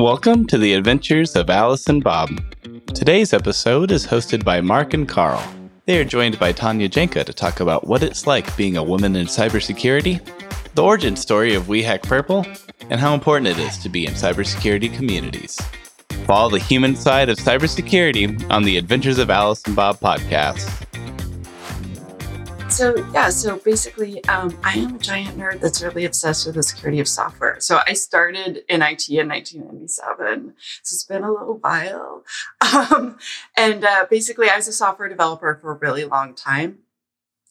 Welcome to the adventures of Alice and Bob. Today's episode is hosted by Marc and Karl. They are joined by Tanya Janca to talk about what it's like being a woman in cybersecurity, the origin story of We Hack Purple, and how important it is to be in cybersecurity communities. Follow the human side of cybersecurity on the Adventures of Alice and Bob podcast. So yeah, so basically, um, I am a giant nerd that's really obsessed with the security of software. So I started in IT in 1997, so it's been a little while. Um, and uh, basically, I was a software developer for a really long time.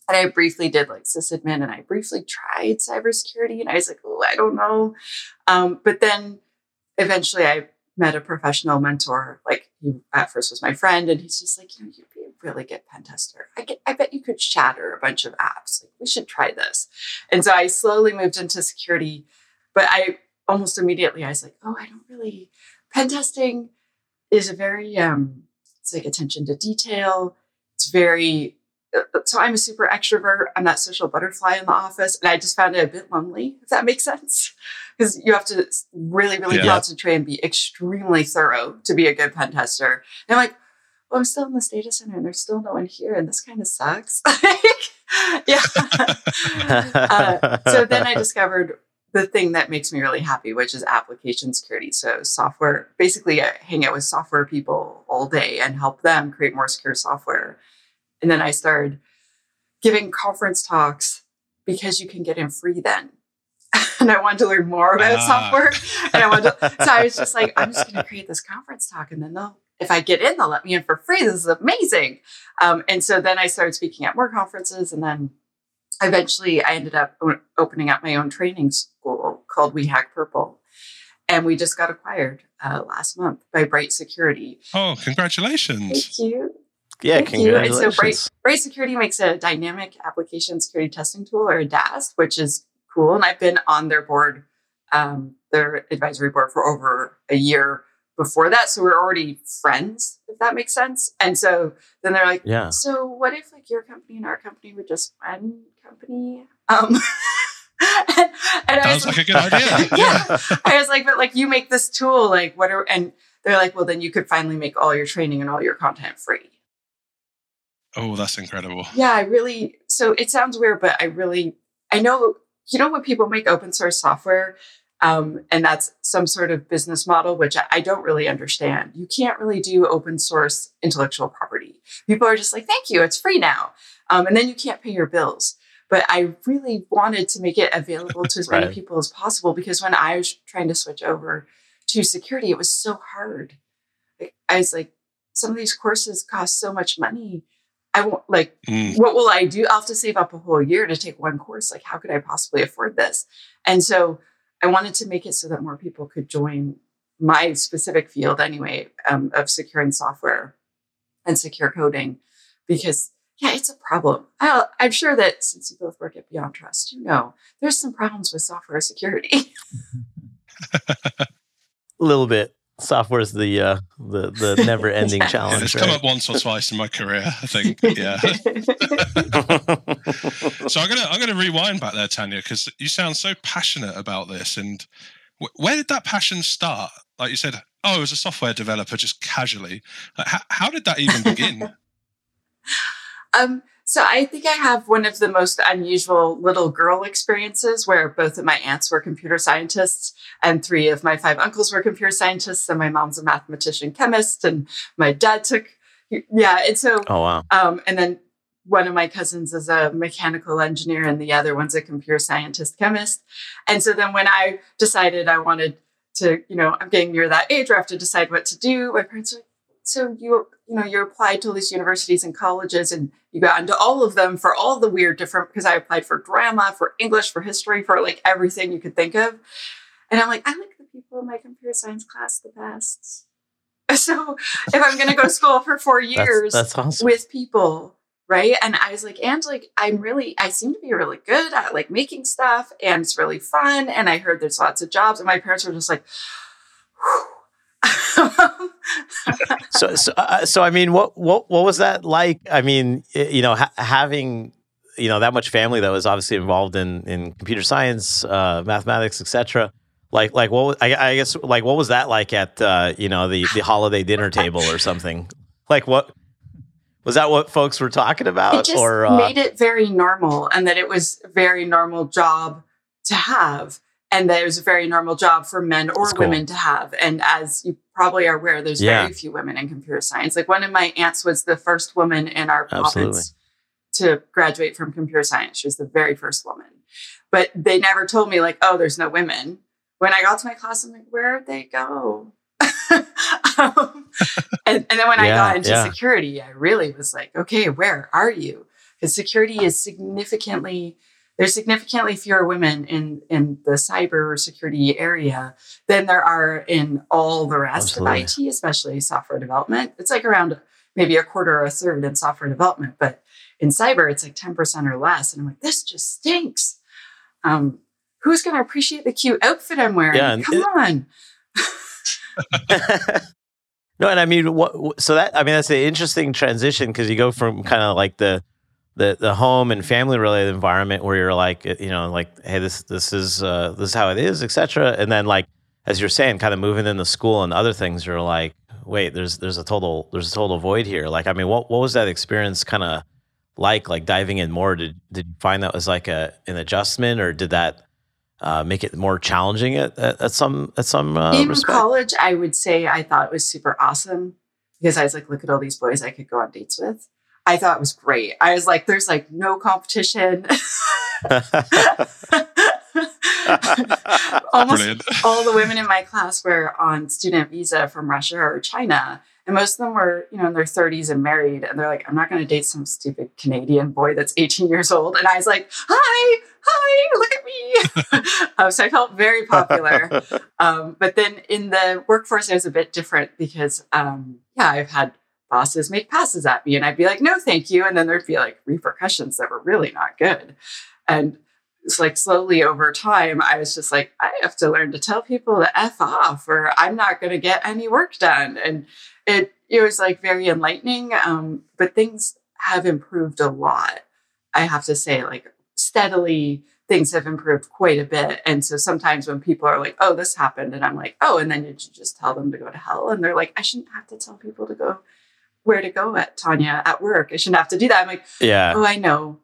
And I briefly did like sysadmin, and I briefly tried cybersecurity, and I was like, oh, I don't know. Um, but then eventually, I met a professional mentor. Like he at first was my friend, and he's just like, you know, you'd be really good pen tester. I get, I bet you could shatter a bunch of apps. Like we should try this. And so I slowly moved into security, but I almost immediately I was like, oh, I don't really. Pen testing is a very um, it's like attention to detail. It's very uh, so I'm a super extrovert. I'm that social butterfly in the office, and I just found it a bit lonely. If that makes sense, because you have to really, really yeah. concentrate and be extremely thorough to be a good pen tester. And I'm like, well, I'm still in this data center, and there's still no one here, and this kind of sucks. yeah. uh, so then I discovered the thing that makes me really happy, which is application security. So software, basically, I hang out with software people all day and help them create more secure software and then I started giving conference talks because you can get in free then. and I wanted to learn more about ah. software. And I wanted to, so I was just like, I'm just going to create this conference talk and then they'll, if I get in, they'll let me in for free. This is amazing. Um, and so then I started speaking at more conferences and then eventually I ended up opening up my own training school called We Hack Purple. And we just got acquired uh, last month by Bright Security. Oh, congratulations. Thank you. Yeah, Thank congratulations. You. so Bright, Bright Security makes a dynamic application security testing tool or a DAST, which is cool. And I've been on their board, um, their advisory board for over a year before that. So we're already friends, if that makes sense. And so then they're like, yeah. So what if like your company and our company were just one company? Um, and, and Sounds like, like, a good idea. yeah. I was like, but like you make this tool, like what are and they're like, well, then you could finally make all your training and all your content free. Oh, that's incredible. Yeah, I really, so it sounds weird, but I really, I know, you know, when people make open source software, um, and that's some sort of business model, which I, don't really understand. You can't really do open source intellectual property. People are just like, thank you, it's free now. Um, and then you can't pay your bills. But I really wanted to make it available to as right. many people as possible because when I was trying to switch over to security, it was so hard. I was like, some of these courses cost so much money I won't like, mm. what will I do? I'll have to save up a whole year to take one course. Like, how could I possibly afford this? And so I wanted to make it so that more people could join my specific field anyway um, of securing software and secure coding because yeah, it's a problem. i am sure that since you both work at BeyondTrust, you know there's some problems with software security. a little bit software is the uh, the the never ending challenge. Yeah, it's right? come up once or twice in my career, I think. Yeah. so I'm gonna I'm gonna rewind back there, Tanya, because you sound so passionate about this. And w- where did that passion start? Like you said, oh, I was a software developer, just casually. Like, how, how did that even begin? um so I think I have one of the most unusual little girl experiences where both of my aunts were computer scientists and three of my five uncles were computer scientists. And my mom's a mathematician chemist and my dad took yeah and so oh wow. um, and then one of my cousins is a mechanical engineer and the other one's a computer scientist chemist. And so then when I decided I wanted to you know I'm getting near that age where I have to decide what to do my parents were like so you you know you applied to all these universities and colleges and you got into all of them for all the weird different because I applied for drama, for English, for history, for like everything you could think of. And I'm like, I like the people in my computer science class the best. So if I'm going to go to school for four years that's, that's awesome. with people, right? And I was like, and like, I'm really, I seem to be really good at like making stuff and it's really fun. And I heard there's lots of jobs. And my parents were just like, so, so, uh, so I mean, what, what, what was that like? I mean, you know, ha- having, you know, that much family that was obviously involved in, in computer science, uh, mathematics, etc. like like what I, I guess like what was that like at uh, you know the the holiday dinner table or something? Like what was that what folks were talking about? It just or uh, made it very normal, and that it was a very normal job to have, and that was a very normal job for men or cool. women to have. And as you probably are aware, there's Yeah. very few women in computer science. Like one of my aunts was the first woman in our Absolutely. province to graduate from computer science. She was the very first woman, but they never told me like, oh, there's no women. When I got to my class, I'm like, where'd they go? um, and, and then when I got into yeah. security, I really was like, okay, where are you? Because security is significantly there's significantly fewer women in in the cyber security area than there are in all the rest Absolutely. of IT, especially software development. It's like around maybe a quarter or a third in software development, but in cyber, it's like 10% or less. And I'm like, this just stinks. Um, who's going to appreciate the cute outfit I'm wearing? Yeah, Come it- on. no, and I mean, what? So that I mean, that's an interesting transition because you go from kind of like the the the home and family related environment where you're like, uh, you know, like, hey, this this is uh, this is how it is, etc. And then like as you're saying, kind of moving into school and other things, you're like, wait, there's there's a total there's a total void here. Like, I mean, what what was that experience kind of like? Like diving in more, did did you find that was like a an adjustment, or did that uh, make it more challenging at, at, at some at some uh, in respect? college, I would say I thought it was super awesome because I was like, look at all these boys I could go on dates with. I thought it was great. I was like, there's like no competition. Almost Brilliant. all the women in my class were on student visa from Russia or China. And most of them were, you know, in their 30s and married. And they're like, I'm not going to date some stupid Canadian boy that's 18 years old. And I was like, hi, hi, look at me. um, so I felt very popular. Um, but then in the workforce, it was a bit different because, um, yeah, I've had bosses make passes at me and I'd be like, no, thank you. And then there'd be like repercussions that were really not good. And it's like slowly over time, I was just like, I have to learn to tell people to F off or I'm not going to get any work done. And it, it was like very enlightening. Um, but things have improved a lot. I have to say, like steadily, things have improved quite a bit. And so sometimes when people are like, oh, this happened, and I'm like, oh, and then you just tell them to go to hell. And they're like, I shouldn't have to tell people to go where to go at Tanya at work. I shouldn't have to do that. I'm like, yeah. oh, I know.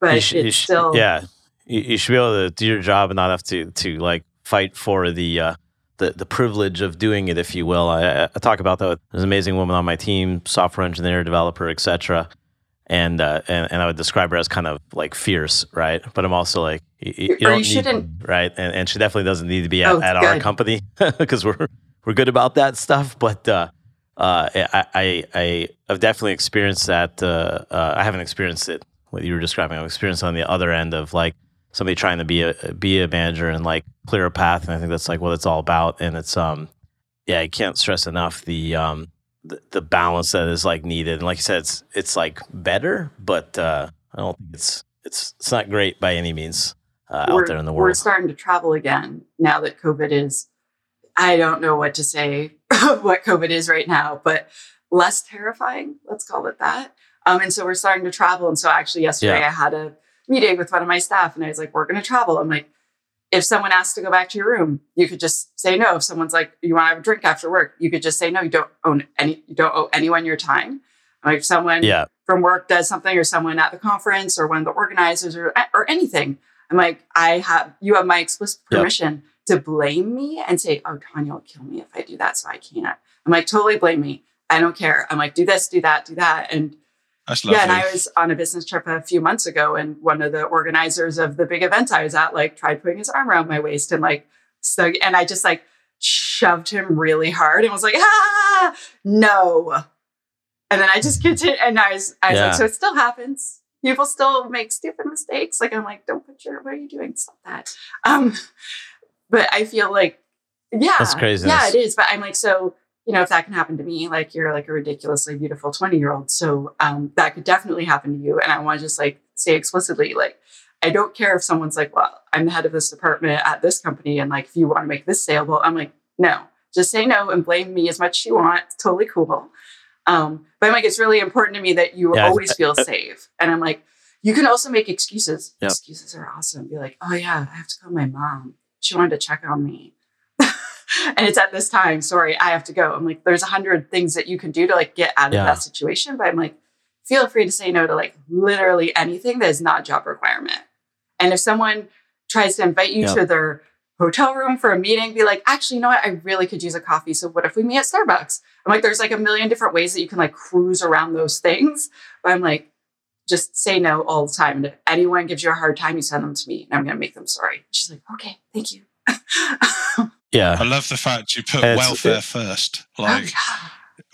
But you should, it's you should- still yeah you, you should be able to do your job and not have to to like fight for the uh the, the privilege of doing it if you will i, I talk about that there's an amazing woman on my team software engineer developer etc and uh and, and i would describe her as kind of like fierce right but i'm also like you, you don't need- shouldn't. right and, and she definitely doesn't need to be at, Oh, at our company because we're we're good about that stuff but uh uh, I, I, I, I've definitely experienced that. Uh, uh, I haven't experienced it what you were describing. I've experienced on the other end of like somebody trying to be a be a manager and like clear a path, and I think that's like what it's all about. And it's um, yeah, I can't stress enough the um, the, the balance that is like needed. And like you said, it's it's like better, but uh, I don't think it's it's it's not great by any means uh, out there in the world. We're starting to travel again now that COVID is. I don't know what to say what COVID is right now, but less terrifying. Let's call it that. Um, and so we're starting to travel. And so actually yesterday I had a meeting with one of my staff, and I was like, "We're going to travel." I'm like, if someone asks to go back to your room, you could just say no. If someone's like, "You want to have a drink after work," you could just say no. You don't own any. You don't owe anyone your time. Like if someone Yeah, from work does something or someone at the conference or one of the organizers or, or anything. I'm like, I have, you have my explicit Yep. To blame me and say, oh, Tanya will kill me if I do that. So I can't. I'm like, totally blame me. I don't care. I'm like, do this, do that, do that. And yeah, and I was on a business trip a few months ago, and one of the organizers of the big event I was at, like, tried putting his arm around my waist and like, so, and I just like shoved him really hard and was like, ah, no. And then I just continued, and I was, I was Yeah. like, so it still happens. People still make stupid mistakes. Like, I'm like, don't put your, what are you doing? Stop that. Um, but I feel like, yeah, That's crazy. yeah, it is. But I'm like, so you know, if that can happen to me, like you're like a ridiculously beautiful 20 year old. So um, that could definitely happen to you. And I want to just like say explicitly, like, I don't care if someone's like, well, I'm the head of this department at this company. And like, if you want to make this saleable, I'm like, no, just say no and blame me as much as you want. It's totally cool. Um, but I'm like, it's really important to me that you Yeah, I- always feel safe. And I'm like, you can also make excuses. Yep. Excuses are awesome. Be like, oh yeah, I have to call my mom. She wanted to check on me. and it's at this time, sorry, I have to go. I'm like, there's a hundred things that you can do to like get out of Yeah. that situation. But I'm like, feel free to say no to like literally anything that is not job requirement. And if someone tries to invite you Yeah. to their hotel room for a meeting, be like, actually, you know what? I really could use a coffee. So what if we meet at Starbucks? I'm like, there's like a million different ways that you can like cruise around those things. But I'm like, just say no all the time. And if anyone gives you a hard time, you send them to me and I'm going to make them sorry. She's like, okay, thank you. Yeah. I love the fact you put It's- welfare it- first. Oh, Like yeah.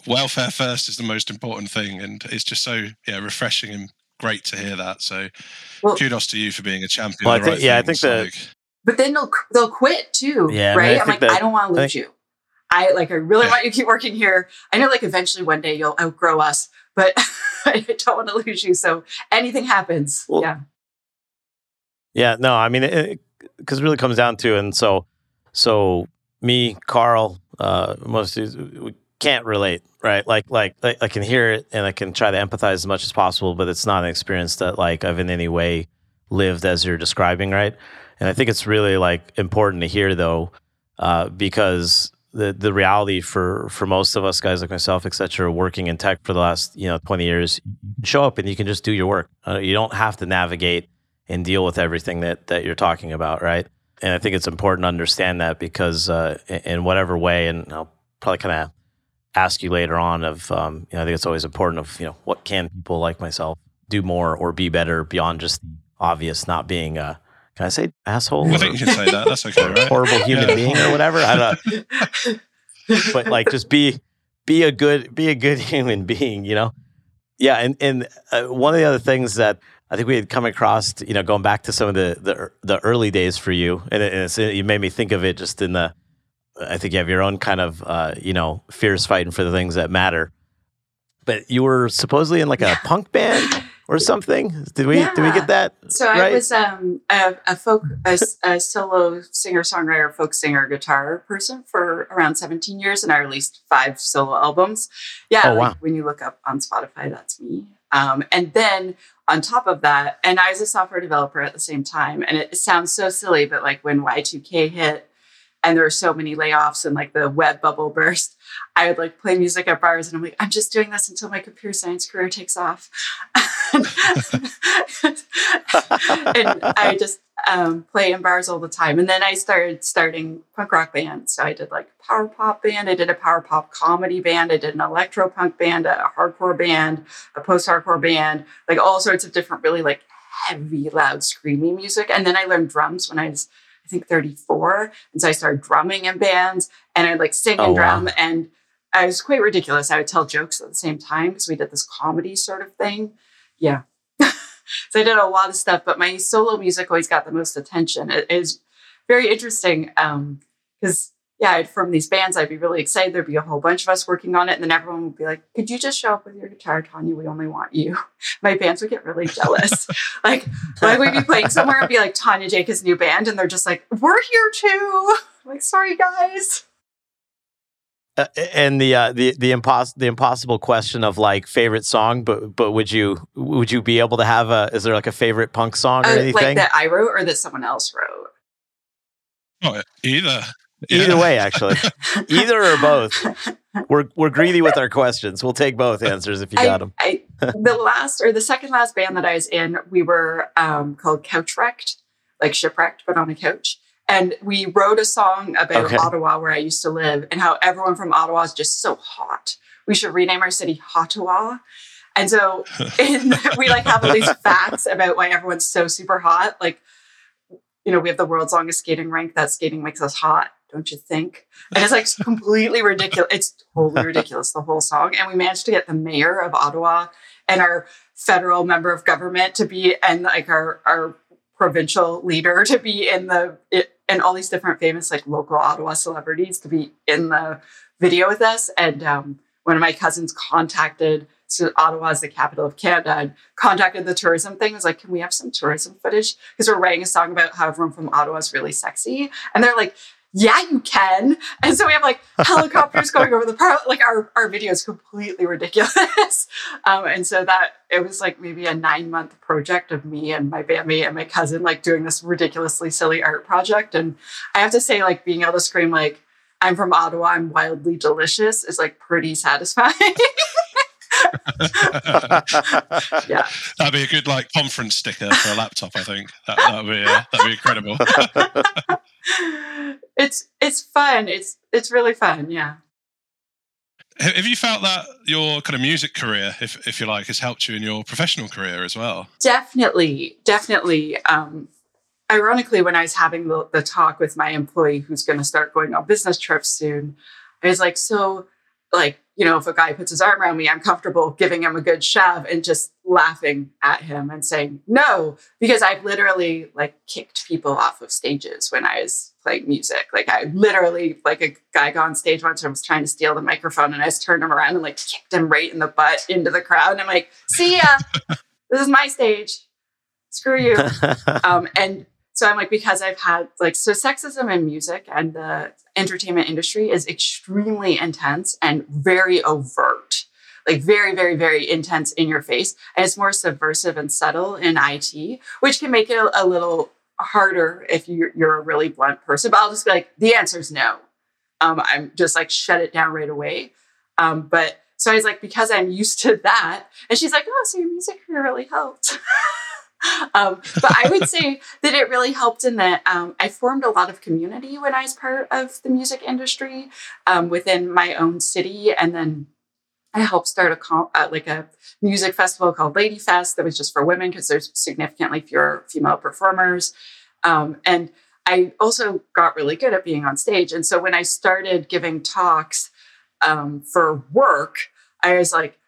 welfare first is the most important thing, and it's just so yeah refreshing and great to hear that. So Well- kudos to you for being a champion. Well, I think- right yeah, I think the- like- But then they'll they'll quit too, Yeah, I mean, I right? I'm like, that- I don't want to I lose you. I like, I really Yeah. want you to keep working here. I know, like, eventually one day you'll outgrow us, but I don't want to lose you. So anything happens. Well, yeah. Yeah, no, I mean, because it, really comes down to, and so, so me, Karl, uh, most of we can't relate, right? Like, like, like, I can hear it and I can try to empathize as much as possible, but it's not an experience that like I've in any way lived as you're describing, right? And I think it's really like important to hear though, uh, because the the reality for for most of us guys like myself, et cetera, working in tech for the last you know 20 years, show up and you can just do your work. Uh, you don't have to navigate and deal with everything that that you're talking about, right? And I think it's important to understand that because uh, in, whatever way, and I'll probably kind of ask you later on of, um, you know, I think it's always important of, you know, what can people like myself do more or be better beyond just obvious not being a, can I say asshole? I think you can say that. That's okay, right? horrible human Yeah. being or whatever. I don't know but like just be be a good be a good human being you know yeah and and uh, one of the other things that i think we had come across you know going back to some of the the, the early days for you and, it, and it's, you made me think of it just in the i think you have your own kind of uh, you know fierce fighting for the things that matter but you were supposedly in like a punk band or something? Did we did we get that So I was um, a, a folk, a, a solo singer songwriter, folk singer, guitar person for around 17 years, and I released five solo albums. Yeah, Oh, like when you look up on Spotify, that's me. Um, and then on top of that, and I was a software developer at the same time, and it sounds so silly, but like when Y2K hit, and there were so many layoffs and like the web bubble burst, I would like play music at bars, and I'm like, I'm just doing this until my computer science career takes off. and I just um, play in bars all the time. And then I started starting punk rock bands. So I did like power pop band, I did a power pop comedy band, I did an electro punk band, a hardcore band, a post hardcore band, like all sorts of different, really like heavy, loud, screamy music. And then I learned drums when I was, I think, 34. And so I started drumming in bands and I'd like sing Oh, and wow. drum. And I was quite ridiculous. I would tell jokes at the same time because we did this comedy sort of thing. Yeah. so I did a lot of stuff, but my solo music always got the most attention. It is very interesting um, because, yeah, I'd form these bands. I'd be really excited. There'd be a whole bunch of us working on it. And then everyone would be like, could you just show up with your guitar, Tanya? We only want you. My bands would get really jealous. like, like we'd be playing somewhere and be like, Tanya Jacob's new band. And they're just like, we're here too. I'm like, sorry, guys. Uh, and the uh, the the impos- the impossible question of like favorite song, but but would you would you be able to have a? Is there like a favorite punk song or Uh, anything? like that I wrote or that someone else wrote. Oh, either. Either Yeah. way, actually, either or both. We're we're greedy with our questions. We'll take both answers if you got them. I, I, the last or the second last band that I was in, we were um, called Couch Wrecked, like shipwrecked, but on a couch. And we wrote a song about Okay. Ottawa, where I used to live, and how everyone from Ottawa is just so hot. We should rename our city Hottawa. And so in, we like have all these facts about why everyone's so super hot. Like, you know, we have the world's longest skating rink. That skating makes us hot, don't you think? And it's like completely ridiculous. It's totally ridiculous, the whole song. And we managed to get the mayor of Ottawa and our federal member of government to be, and like our, our provincial leader to be in the, it, and all these different famous like local Ottawa celebrities to be in the video with us. And um, one of my cousins contacted, so Ottawa is the capital of Canada, and contacted the tourism thing. Was like, can we have some tourism footage? Because we're writing a song about how everyone from Ottawa is really sexy. And they're like, yeah, you can. And so we have like helicopters going over the park. Like our, our video is completely ridiculous. Um, and so that it was like maybe a nine month project of me and my bandmate and my cousin like doing this ridiculously silly art project. And I have to say, like being able to scream like, I'm from Ottawa, I'm wildly delicious is like pretty satisfying. yeah, that'd be a good like conference sticker for a laptop. I think that would be uh, that'd be incredible. it's it's fun. It's it's really fun. Yeah. Have you felt that your kind of music career, if if you like, has helped you in your professional career as well? Definitely, definitely. Um, ironically, when I was having the, the talk with my employee who's going to start going on business trips soon, I was like, so like you know, if a guy puts his arm around me, I'm comfortable giving him a good shove and just laughing at him and saying no, because I've literally like kicked people off of stages when I was playing music. Like I literally, like a guy got on stage once and was trying to steal the microphone and I just turned him around and like kicked him right in the butt into the crowd. And I'm like, see ya, this is my stage. Screw you. um, and so I'm like, because I've had like, so sexism in music and the entertainment industry is extremely intense and very overt, like very, very, very intense in your face. And it's more subversive and subtle in IT, which can make it a, little harder if you're, you're, a really blunt person. But I'll just be like, the answer is no. Um, I'm just like, shut it down right away. Um, but so I was like, because I'm used to that. And she's like, oh, so your music really helped. um, but I would say that it really helped in that um, I formed a lot of community when I was part of the music industry um, within my own city, and then I helped start a comp, uh, like a music festival called Lady Fest that was just for women because there's significantly fewer female performers, um, and I also got really good at being on stage. And so when I started giving talks um, for work, I was like,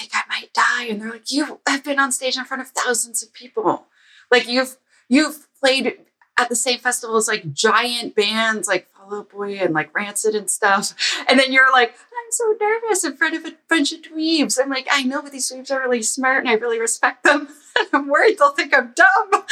think I might die. And they're like, you have been on stage in front of thousands of people. Like you've you've played at the same festivals like giant bands like Fall Out Boy and like Rancid and stuff. And then you're like, I'm so nervous in front of a bunch of dweebs. I'm like, I know, but these dweebs are really smart and I really respect them. I'm worried they'll think I'm dumb.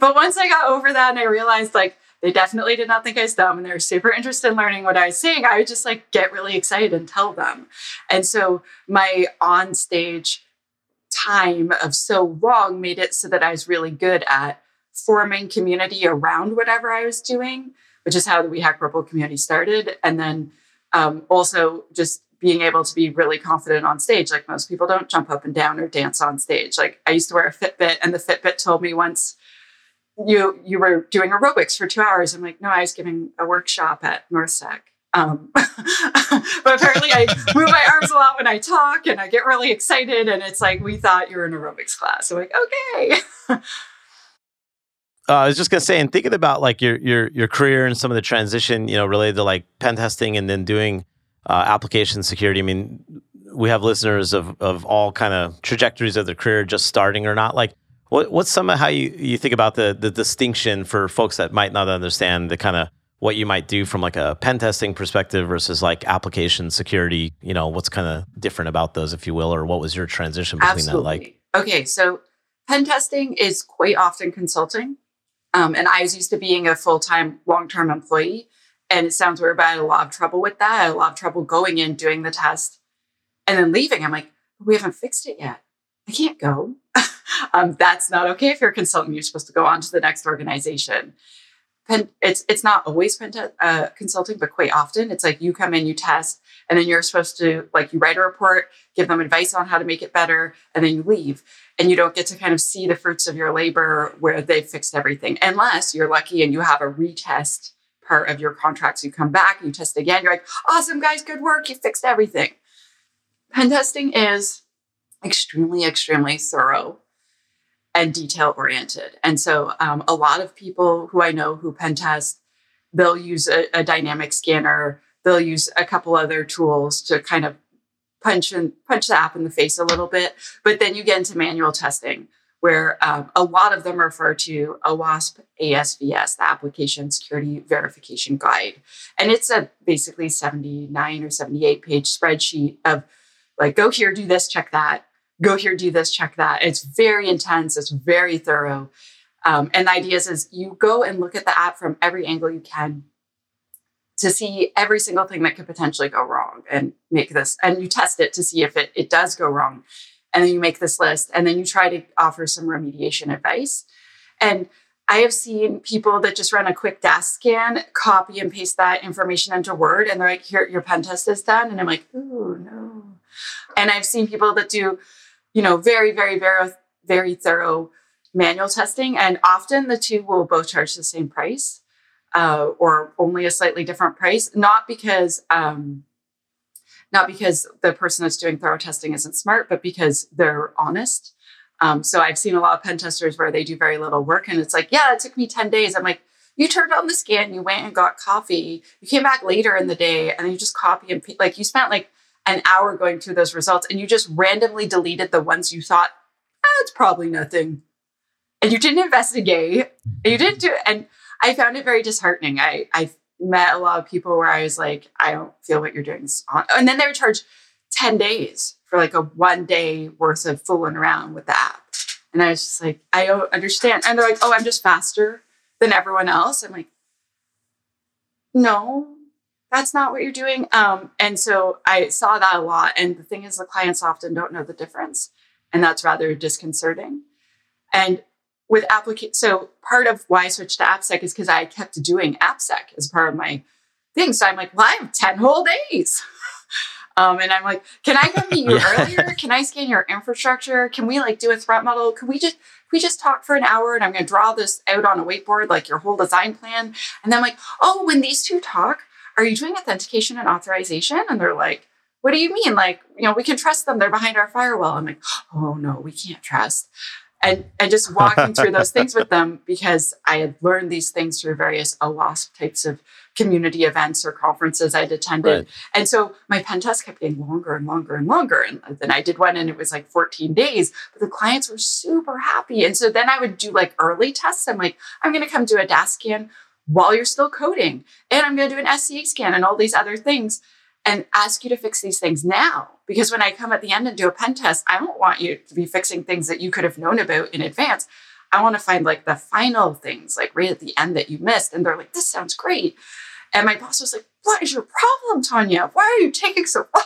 but once I got over that and I realized like they definitely did not think I was dumb and they were super interested in learning what I was saying. I would just like get really excited and tell them. And so my on stage time of so long made it so that I was really good at forming community around whatever I was doing, which is how the We Hack Purple community started. And then um, also just being able to be really confident on stage. Like most people don't jump up and down or dance on stage. Like I used to wear a Fitbit, and the Fitbit told me once you you were doing aerobics for two hours. I'm like, no, I was giving a workshop at NorthSec. Um, but apparently, I move my arms a lot when I talk, and I get really excited. And it's like we thought you were in aerobics class. I'm like, okay. uh, I was just gonna say, and thinking about like your your your career and some of the transition, you know, related to like pen testing and then doing uh, application security. I mean, we have listeners of of all kind of trajectories of their career, just starting or not. Like, what, what's some of how you, you think about the, the distinction for folks that might not understand the kind of what you might do from like a pen testing perspective versus like application security? You know, what's kind of different about those, if you will, or what was your transition between Absolutely. that like? Okay, so pen testing is quite often consulting. Um, and I was used to being a full time, long term employee. And it sounds weird, but I had a lot of trouble with that. I had a lot of trouble going in, doing the test, and then leaving. I'm like, we haven't fixed it yet. I can't go. Um, that's not okay if you're a consultant. You're supposed to go on to the next organization. Pen, it's it's not always pen te- uh, consulting, but quite often it's like you come in, you test, and then you're supposed to like you write a report, give them advice on how to make it better, and then you leave, and you don't get to kind of see the fruits of your labor where they've fixed everything, unless you're lucky and you have a retest part of your contract. So you come back, you test again, you're like, awesome guys, good work, you fixed everything. Pen testing is extremely, extremely thorough and detail oriented. And so um, a lot of people who I know who pen test, they'll use a, a, dynamic scanner, they'll use a couple other tools to kind of punch and punch the app in the face a little bit. But then you get into manual testing where um, a lot of them refer to OWASP ASVS, the Application Security Verification Guide. And it's a basically 79 or 78 page spreadsheet of like, go here, do this, check that go here, do this, check that. It's very intense. It's very thorough. Um, and the idea is, is you go and look at the app from every angle you can to see every single thing that could potentially go wrong and make this, and you test it to see if it, it does go wrong. And then you make this list and then you try to offer some remediation advice. And I have seen people that just run a quick DAST scan, copy and paste that information into Word, and they're like, here, your pen test is done. And I'm like, ooh, no. And I've seen people that do, you know, very, very, very, very thorough manual testing. And often the two will both charge the same price uh, or only a slightly different price, not because um, not because the person that's doing thorough testing isn't smart, but because they're honest. Um, so I've seen a lot of pen testers where they do very little work, and it's like, yeah, it took me ten days. I'm like, you turned on the scan, you went and got coffee, you came back later in the day, and you just copy and like you spent like an hour going through those results, and you just randomly deleted the ones you thought, oh, it's probably nothing, and you didn't investigate, and you didn't do it, and I found it very disheartening. I I met a lot of people where I was like, I don't feel what you're doing is. And then they would charge 10 days for like a one day worth of fooling around with the app. And I was just like, I don't understand. And they're like, oh, I'm just faster than everyone else. I'm like, no, that's not what you're doing. Um, and so I saw that a lot. And the thing is, the clients often don't know the difference. And that's rather disconcerting. And with application, so part of why I switched to AppSec is because I kept doing AppSec as part of my thing. So I'm like, well, I have 10 whole days. um, and I'm like, can I come meet you earlier? Can I scan your infrastructure? Can we like do a threat model? Can we just we just talk for an hour and I'm gonna draw this out on a whiteboard, like your whole design plan? And then I'm like, oh, when these two talk, are you doing authentication and authorization? And they're like, what do you mean? Like, you know, we can trust them. They're behind our firewall. I'm like, oh no, we can't trust and, and just walking through those things with them because I had learned these things through various OWASP types of community events or conferences I'd attended. Right. And so my pen test kept getting longer and longer and longer. And uh, then I did one and it was like 14 days, but the clients were super happy. And so then I would do like early tests. I'm like, I'm going to come do a DAST scan while you're still coding. And I'm going to do an SCA scan and all these other things and ask you to fix these things now. Because when I come at the end and do a pen test, I don't want you to be fixing things that you could have known about in advance. I want to find like the final things, like right at the end that you missed. And they're like, this sounds great. And my boss was like, what is your problem, Tanya? Why are you taking so long?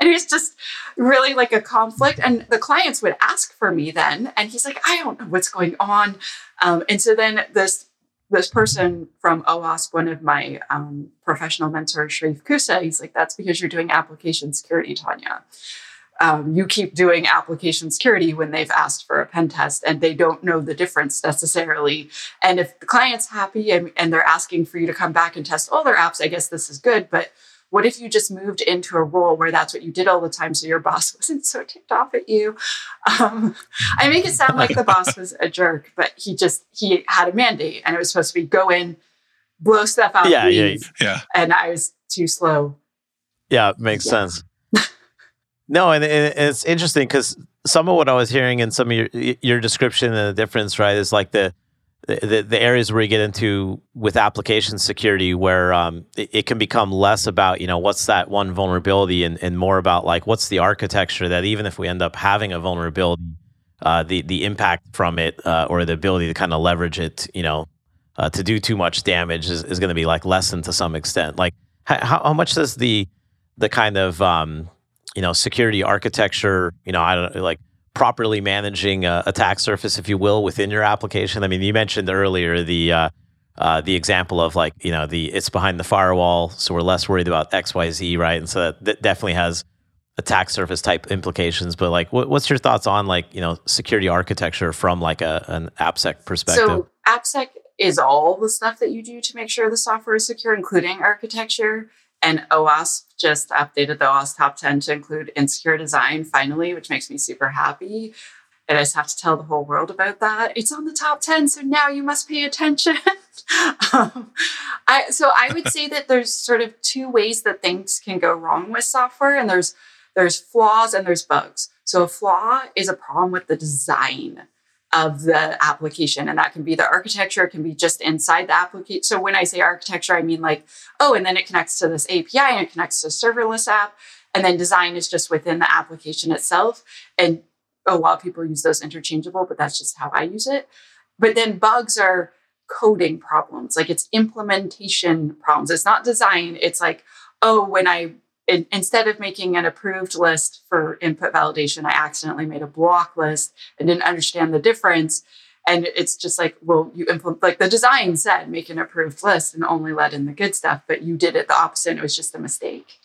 And it's just really like a conflict. And the clients would ask for me then. And he's like, I don't know what's going on. Um, and so then this this person from OWASP, one of my um, professional mentors, Sherif Koussa, he's like, that's because you're doing application security, Tanya. Um, you keep doing application security when they've asked for a pen test and they don't know the difference necessarily. And if the client's happy and, and they're asking for you to come back and test all their apps, I guess this is good. But what if you just moved into a role where that's what you did all the time so your boss wasn't so ticked off at you? Um, I make it sound like the boss was a jerk, but he just he had a mandate and it was supposed to be go in, blow stuff out, yeah, leave, yeah, yeah. And I was too slow. Yeah, makes yeah. sense. no, and, and it's interesting because some of what I was hearing in some of your your description and the difference, right, is like the the, the areas where you get into with application security where um, it, it, can become less about you know what's that one vulnerability and, and more about like what's the architecture that even if we end up having a vulnerability uh, the the impact from it uh, or the ability to kind of leverage it you know uh, to do too much damage is, is going to be like lessened to some extent. Like how, how much does the the kind of um, you know security architecture you know I don't like properly managing a attack surface, if you will, within your application? I mean, you mentioned earlier the uh, uh, the example of like you know the it's behind the firewall, so we're less worried about X Y Z, right? And so that, that definitely has attack surface type implications. But like, what, what's your thoughts on like you know security architecture from like a an AppSec perspective? So AppSec is all the stuff that you do to make sure the software is secure, including architecture. And OWASP just updated the OWASP top 10 to include insecure design finally, which makes me super happy. And I just have to tell the whole world about that. It's on the top 10, so now you must pay attention. um, I, so I would say that there's sort of two ways that things can go wrong with software, and there's there's flaws and there's bugs. So a flaw is a problem with the design of the application. And that can be the architecture, it can be just inside the application. So when I say architecture, I mean like, oh, and then it connects to this API and it connects to a serverless app. And then design is just within the application itself. And a lot of people use those interchangeable, but that's just how I use it. But then bugs are coding problems, like it's implementation problems. It's not design. It's like, oh, when I in, instead of making an approved list for input validation, I accidentally made a block list and didn't understand the difference. And it's just like, well, you implement, like the design said, make an approved list and only let in the good stuff, but you did it the opposite. It was just a mistake.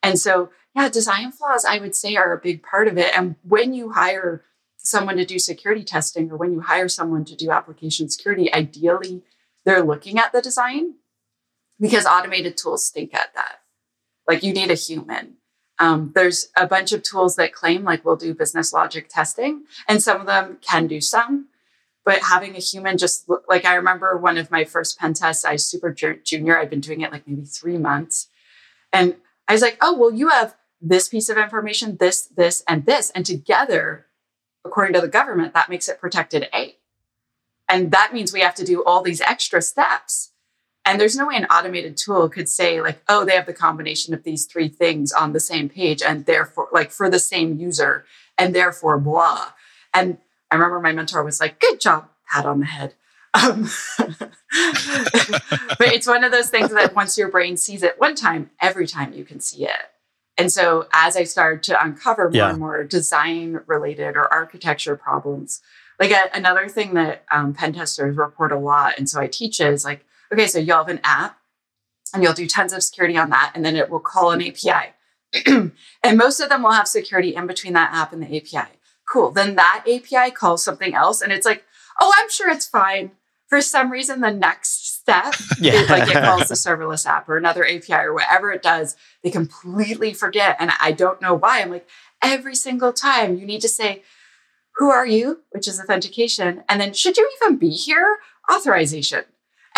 And so, yeah, design flaws, I would say, are a big part of it. And when you hire someone to do security testing or when you hire someone to do application security, ideally they're looking at the design because automated tools stink at that. Like you need a human. Um, there's a bunch of tools that claim like we'll do business logic testing, and some of them can do some. But having a human just like I remember one of my first pen tests, I was super junior. I'd been doing it like maybe three months. And I was like, oh, well, you have this piece of information, this, this, and this. And together, according to the government, that makes it protected A. And that means we have to do all these extra steps and there's no way an automated tool could say, like, oh, they have the combination of these three things on the same page and therefore, like, for the same user and therefore blah. And I remember my mentor was like, good job, pat on the head. Um, but it's one of those things that once your brain sees it one time, every time you can see it. And so as I started to uncover more yeah. and more design related or architecture problems, like a, another thing that um, pen testers report a lot, and so I teach is like okay, so you'll have an app and you'll do tons of security on that, and then it will call an API. and most of them will have security in between that app and the API. Cool. Then that API calls something else, and it's like, oh, I'm sure it's fine. For some reason, the next step, yeah. it, like it calls the serverless app or another API or whatever it does, they completely forget. And I don't know why. I'm like, every single time you need to say, who are you? Which is authentication. And then, should you even be here? Authorization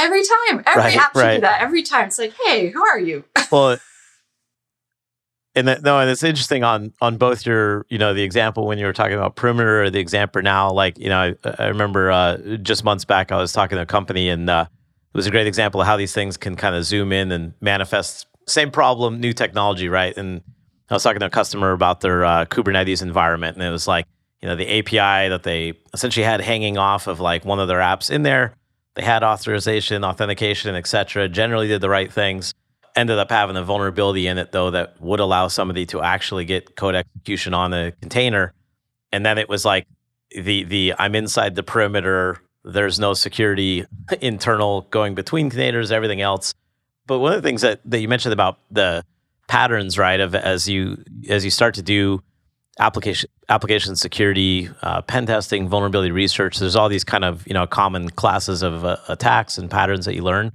every time. Every right, app should right. do that every time. It's like, hey, who are you? well, and that, no, and it's interesting on on both your, you know, the example when you were talking about perimeter or the example now. Like, you know, I, I remember uh, just months back I was talking to a company, and uh, it was a great example of how these things can kind of zoom in and manifest same problem, new technology, right? And I was talking to a customer about their uh, Kubernetes environment, and it was like, you know, the API that they essentially had hanging off of like one of their apps in there they had authorization, authentication, etc. Generally did the right things. Ended up having a vulnerability in it though that would allow somebody to actually get code execution on a container. And then it was like the the I'm inside the perimeter. There's no security internal going between containers, everything else. But one of the things that, that you mentioned about the patterns, right, of as you as you start to do application application security, uh, pen testing, vulnerability research. There's all these kind of you know common classes of uh, attacks and patterns that you learn.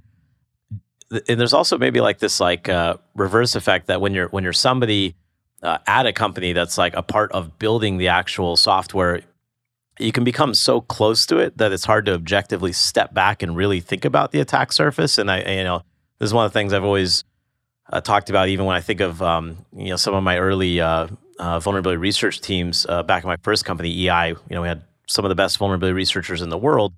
And there's also maybe like this like uh, reverse effect that when you're when you're somebody uh, at a company that's like a part of building the actual software, you can become so close to it that it's hard to objectively step back and really think about the attack surface. And I, you know, this is one of the things I've always uh, talked about, even when I think of um, you know some of my early uh, uh, vulnerability research teams uh, back in my first company, eEye. You know, we had some of the best vulnerability researchers in the world.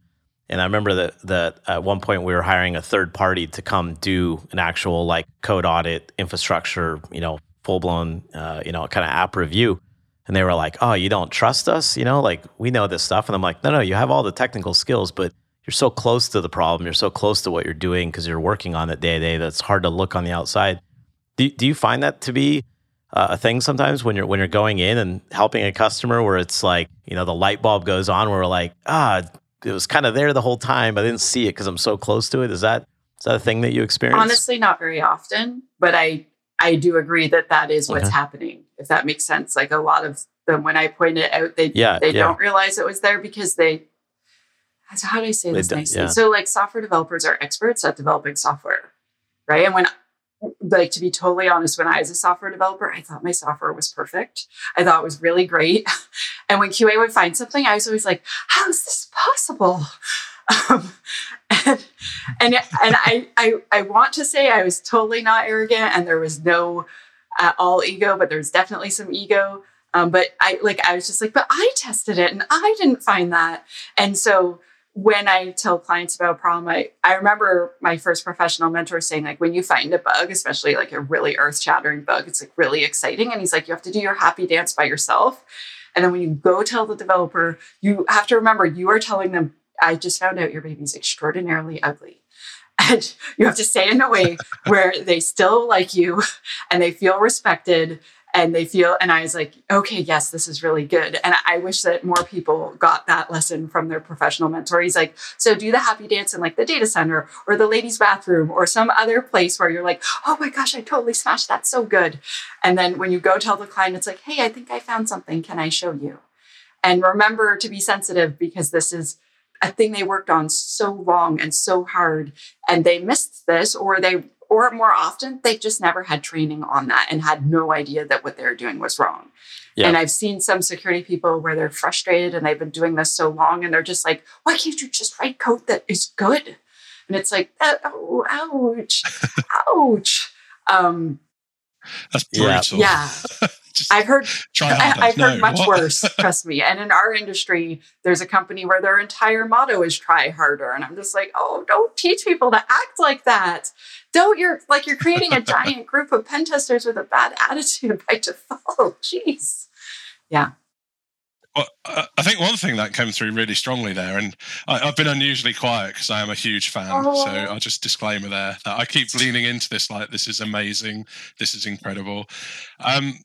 And I remember that that at one point we were hiring a third party to come do an actual like code audit, infrastructure, you know, full blown, uh, you know, kind of app review. And they were like, "Oh, you don't trust us? You know, like we know this stuff." And I'm like, "No, no, you have all the technical skills, but you're so close to the problem. You're so close to what you're doing because you're working on it day to day. That's hard to look on the outside." Do, do you find that to be uh, a thing sometimes when you're when you're going in and helping a customer where it's like you know the light bulb goes on where we're like ah it was kind of there the whole time but I didn't see it because I'm so close to it is that is that a thing that you experience honestly not very often but I I do agree that that is what's okay. happening if that makes sense like a lot of them when I point it out they yeah, they yeah. don't realize it was there because they how do I say this nicely yeah. so like software developers are experts at developing software right and when like to be totally honest, when I was a software developer, I thought my software was perfect. I thought it was really great. And when QA would find something, I was always like, how is this possible? Um, and and, and I, I, I want to say I was totally not arrogant and there was no at all ego, but there's definitely some ego. Um, but I like I was just like, but I tested it and I didn't find that. And so when I tell clients about a problem, I, I remember my first professional mentor saying, like, when you find a bug, especially like a really earth shattering bug, it's like really exciting. And he's like, you have to do your happy dance by yourself. And then when you go tell the developer, you have to remember you are telling them I just found out your baby's extraordinarily ugly. And you have to say it in a way where they still like you and they feel respected and they feel and i was like okay yes this is really good. And i wish that more people got that lesson from their professional mentor. He's like so do the happy dance in like the data center or the ladies bathroom or some other place where you're like oh my gosh i totally smashed that so good and then when you go tell the client it's like hey i think i found something. Can i show you? And remember to be sensitive because this is a thing they worked on so long and so hard and they missed this or they or more often they've just never had training on that and had no idea that what they were doing was wrong. Yeah. and i've seen some security people where they're frustrated and they've been doing this so long and they're just like why can't you just write code that is good? And it's like oh ouch ouch. Um that's brutal. Yeah, yeah. I've heard I, have no, heard much worse, trust me. And in our industry, there's a company where their entire motto is try harder. And I'm just like, oh, don't teach people to act like that. Don't you're like you're creating a giant group of pen testers with a bad attitude by default. Jeez. Yeah. Well, I think one thing that came through really strongly there, and I, have been unusually quiet because I am a huge fan. Oh. So I'll just disclaimer there that I keep leaning into this like this is amazing, this is incredible. Um,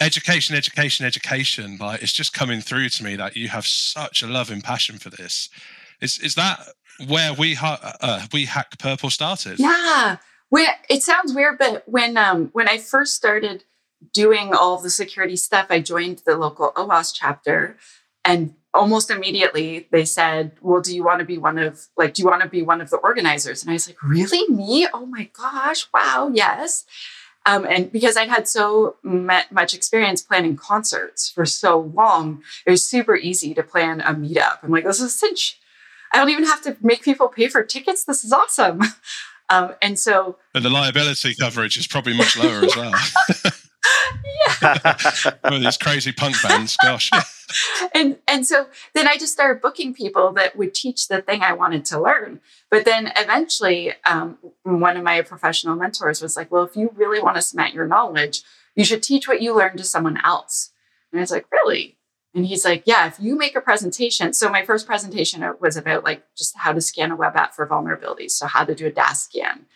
education, education, education. Like it's just coming through to me that you have such a love and passion for this. Is is that where we ha- uh, we hack purple started? Yeah, when, it sounds weird, but when um when I first started doing all the security stuff, I joined the local OWASP chapter, and almost immediately they said, "Well, do you want to be one of like do you want to be one of the organizers?" And I was like, "Really, me? Oh my gosh, wow, yes." Um, and because I'd had so much experience planning concerts for so long, it was super easy to plan a meetup. I'm like, this is cinch. I don't even have to make people pay for tickets. This is awesome. Um, and so. And the liability coverage is probably much lower as well. yeah. With these crazy punk bands, gosh. and and so then I just started booking people that would teach the thing I wanted to learn. But then eventually, um, one of my professional mentors was like, "Well, if you really want to cement your knowledge, you should teach what you learned to someone else." And I was like, "Really?" And he's like, "Yeah, if you make a presentation." So my first presentation was about like just how to scan a web app for vulnerabilities, so how to do a DAST scan.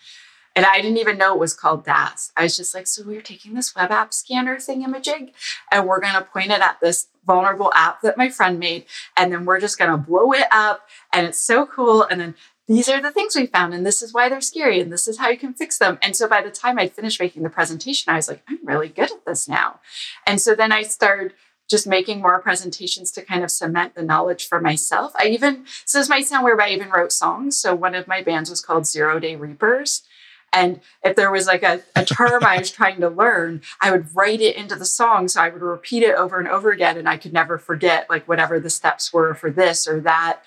And I didn't even know it was called DAST. I was just like, so we're taking this web app scanner thing thingamajig and we're going to point it at this vulnerable app that my friend made. And then we're just going to blow it up. And it's so cool. And then these are the things we found. And this is why they're scary. And this is how you can fix them. And so by the time I finished making the presentation, I was like, I'm really good at this now. And so then I started just making more presentations to kind of cement the knowledge for myself. I even, so this might sound weird, but I even wrote songs. So one of my bands was called Zero Day Reapers. And if there was like a, a term I was trying to learn, I would write it into the song. So I would repeat it over and over again. And I could never forget like whatever the steps were for this or that.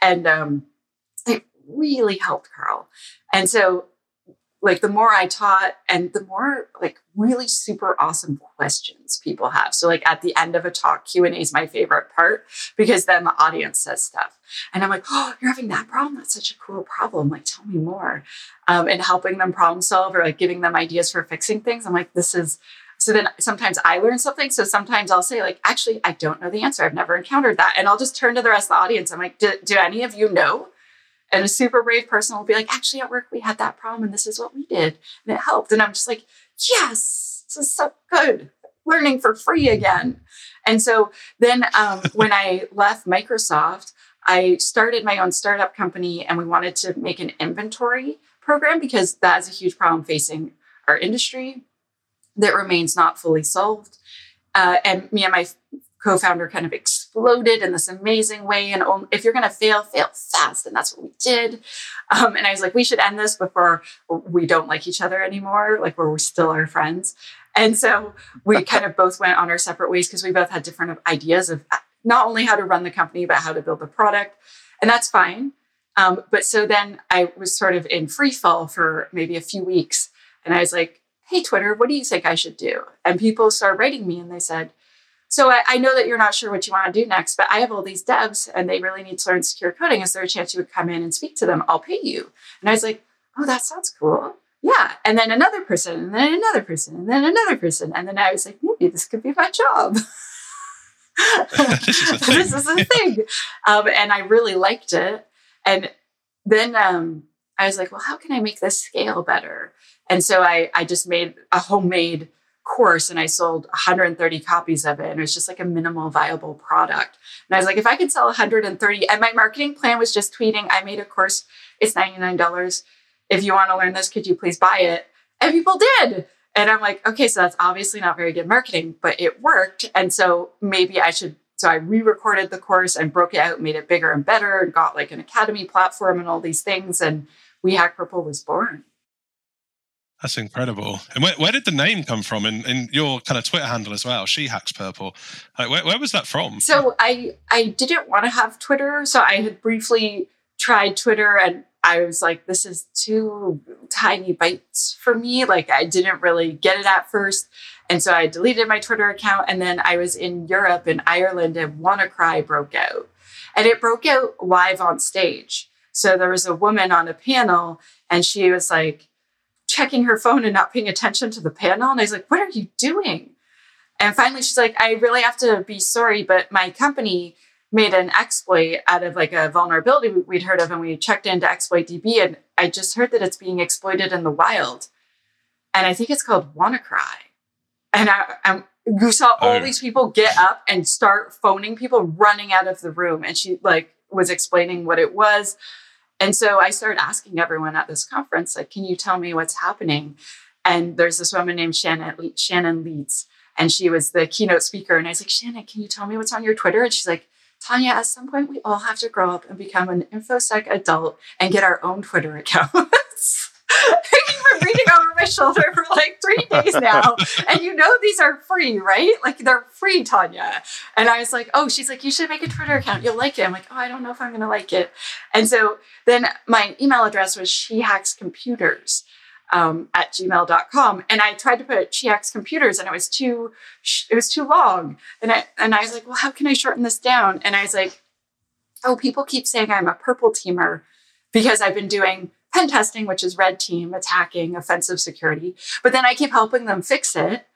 And um, it really helped Karl. And so like the more I taught and the more like really super awesome questions people have. So like at the end of a talk, Q&A is my favorite part because then the audience says stuff. And I'm like, oh, you're having that problem? That's such a cool problem. Like, tell me more. Um, and helping them problem solve or like giving them ideas for fixing things. I'm like, this is, so then sometimes I learn something. So sometimes I'll say like, actually, I don't know the answer. I've never encountered that. And I'll just turn to the rest of the audience. I'm like, do, do any of you know? And a super brave person will be like, actually, at work, we had that problem and this is what we did. And it helped. And I'm just like, yes, this is so good. Learning for free again. And so then um, when I left Microsoft, I started my own startup company and we wanted to make an inventory program because that is a huge problem facing our industry that remains not fully solved. Uh, and me and my co-founder kind of exploded in this amazing way. And if you're going to fail, fail fast. And that's what we did. Um, and I was like, we should end this before we don't like each other anymore, like where we're still our friends. And so we kind of both went on our separate ways because we both had different ideas of uh, not only how to run the company, but how to build the product. And that's fine. Um, but so then I was sort of in free fall for maybe a few weeks. And I was like, hey, Twitter, what do you think I should do? And people started writing me and they said, so I, I, know that you're not sure what you want to do next, but I have all these devs and they really need to learn secure coding. Is there a chance you would come in and speak to them? I'll pay you. And I was like, oh, that sounds cool. Yeah. And then another person, and then another person, and then another person. And then I was like, maybe this could be my job. this is a thing. this is a thing. Um, and I really liked it. And then um, I was like, well, how can I make this scale better? And so I, I just made a homemade course and I sold 130 copies of it. And it was just like a minimal viable product. And I was like, if I could sell 130, and my marketing plan was just tweeting, I made a course, it's $99. If you want to learn this, could you please buy it? And people did. And I'm like, okay, so that's obviously not very good marketing, but it worked. And so maybe I should. So I re recorded the course and broke it out, made it bigger and better, and got like an academy platform and all these things. And We Hack Purple was born. That's incredible. And where, where did the name come from? And, your kind of Twitter handle as well, She Hacks Purple. Like, where, where was that from? So I I didn't want to have Twitter. So I had briefly tried Twitter and I was like, this is too tiny bites for me. Like I didn't really get it at first. And so I deleted my Twitter account. And then I was in Europe in Ireland and WannaCry broke out. And it broke out live on stage. So there was a woman on a panel and she was like checking her phone and not paying attention to the panel. And I was like, what are you doing? And finally she's like, I really have to be sorry, but my company made an exploit out of like a vulnerability we'd heard of and we checked into exploit db and i just heard that it's being exploited in the wild and i think it's called wannacry and i I'm, you saw all Oh. these people get up and start phoning people running out of the room and she like was explaining what it was and so i started asking everyone at this conference like can you tell me what's happening? And there's this woman named shannon shannon Lietz and she was the keynote speaker. And i was like shannon can you tell me what's on your twitter? And she's like Tanya, at some point, we all have to grow up and become an InfoSec adult and get our own Twitter accounts. You've been reading over my shoulder for like three days now. And you know these are free, right? Like they're free, Tanya. And I was like, oh, she's like, you should make a Twitter account. You'll like it. I'm like, oh, I don't know if I'm going to like it. And so then my email address was she hacks computers um, at gmail.com. And I tried to put she hacks computers and it was too, it was too long. And I, and I was like, well, how can I shorten this down? And I was like, oh, people keep saying I'm a purple teamer because I've been doing pen testing, which is red team, attacking, offensive security. But then I keep helping them fix it,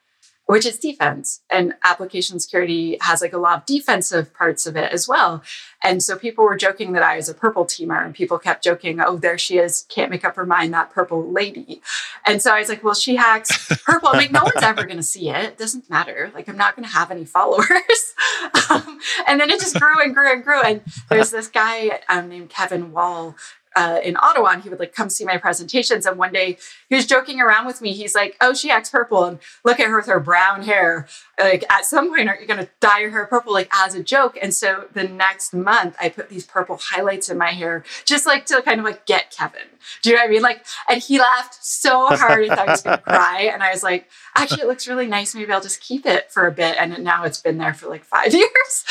which is defense. And application security has like a lot of defensive parts of it as well. And so people were joking that I was a purple teamer, and people kept joking, oh, there she is, can't make up her mind, that purple lady. And so I was like, well, she hacks purple. I'm like, no one's ever going to see it. It doesn't matter. Like, I'm not going to have any followers. um, and then it just grew and grew and grew. And there's this guy um, named Kevin Wall uh, in Ottawa, and he would like come see my presentations. And one day he was joking around with me. He's like, "Oh, she hacks purple, and look at her with her brown hair. Like at some point, aren't you going to dye your hair purple?" Like as a joke. And so the next month, I put these purple highlights in my hair, just like to kind of like get Kevin. Do you know what I mean? Like, and he laughed so hard, I thought I was going to cry. And I was like, "Actually, it looks really nice. Maybe I'll just keep it for a bit." And now it's been there for like five years.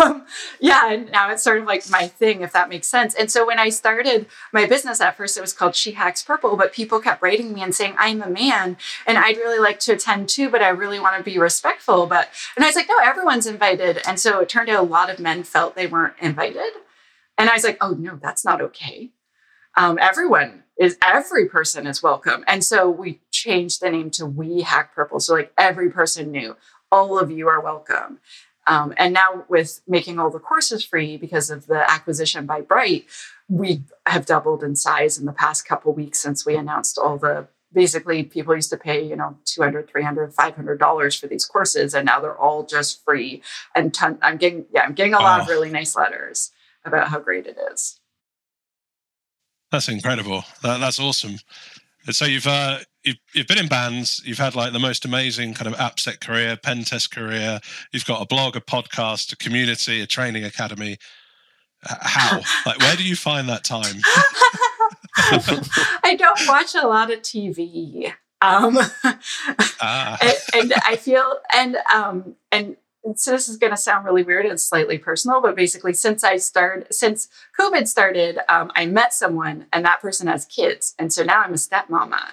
Um, yeah, and now it's sort of like my thing, if that makes sense. And so when I started my business at first, it was called She Hacks Purple, but people kept writing me and saying, I'm a man and I'd really like to attend too, but I really want to be respectful. But, and I was like, no, everyone's invited. And so it turned out a lot of men felt they weren't invited. And I was like, oh, no, that's not okay. Um, everyone is, every person is welcome. And so we changed the name to We Hack Purple. So like every person knew all of you are welcome. Um, and now with making all the courses free because of the acquisition by Bright, we have doubled in size in the past couple weeks since we announced all the basically people used to pay you know 200 300 500 dollars for these courses and now they're all just free and ton, i'm getting yeah i'm getting a lot of Oh. really nice letters about how great it is That's incredible. That, that's awesome. And so you've uh, you've you've been in bands. You've had like the most amazing kind of AppSec career, pen test career. You've got a blog, a podcast, a community, a training academy. How? like, where do you find that time? i don't watch a lot of tv um, Ah, and, and I feel and um and so this is going to sound really weird and slightly personal, but basically, since I started, since COVID started, um, I met someone, and that person has kids, and so now I'm a stepmama,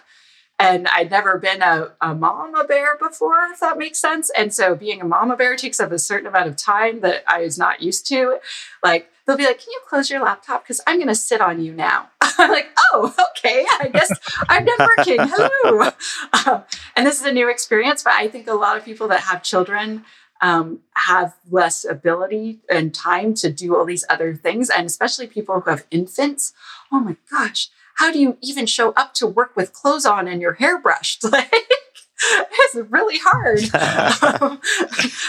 and I'd never been a, a mama bear before, if that makes sense. And so, being a mama bear takes up a certain amount of time that I was not used to. Like they'll be like, "Can you close your laptop? Because I'm going to sit on you now." I'm like, "Oh, okay. I guess I'm done working. Hello." Um, and this is a new experience, but I think a lot of people that have children um, have less ability and time to do all these other things. And especially people who have infants. Oh my gosh, how do you even show up to work with clothes on and your hair brushed? Like, it's really hard. um,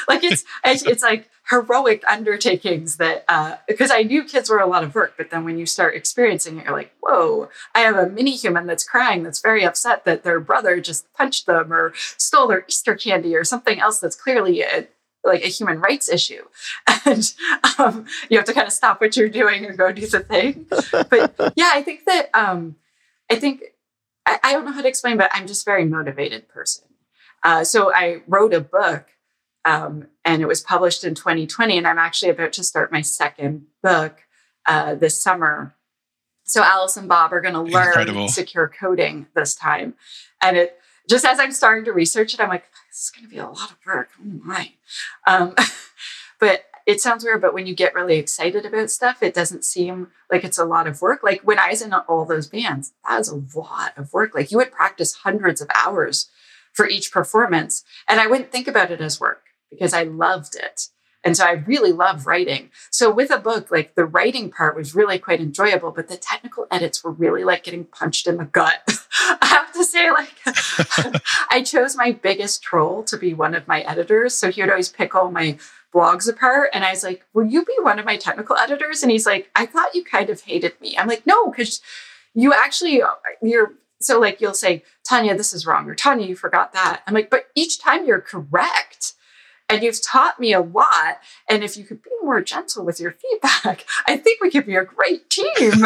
like it's, it's like heroic undertakings that uh, because I knew kids were a lot of work, but then when you start experiencing it, you're like, whoa! I have a mini human that's crying, that's very upset that their brother just punched them or stole their Easter candy or something else that's clearly a, like a human rights issue, and um, you have to kind of stop what you're doing and go do the thing. But yeah, I think that um, I think I, I don't know how to explain, but I'm just a very motivated person. Uh, so I wrote a book um, and it was published in 2020. And I'm actually about to start my second book uh, this summer. So Alice and Bob are going to learn Incredible. secure coding this time. And it just as I'm starting to research it, I'm like, this is going to be a lot of work. Oh my. Um, but it sounds weird, but when you get really excited about stuff, it doesn't seem like it's a lot of work. Like when I was in all those bands, that was a lot of work. Like you would practice hundreds of hours for each performance. And I wouldn't think about it as work because I loved it. And so I really love writing. So with a book, like the writing part was really quite enjoyable, but the technical edits were really like getting punched in the gut. I have to say, like, I chose my biggest troll to be one of my editors. So he would always pick all my blogs apart. And I was like, Will you be one of my technical editors? And he's like, I thought you kind of hated me. I'm like, No, because you actually, you're, so like you'll say, Tanya, this is wrong, or Tanya, you forgot that. I'm like, But each time you're correct and you've taught me a lot. And if you could be more gentle with your feedback, I think we could be a great team.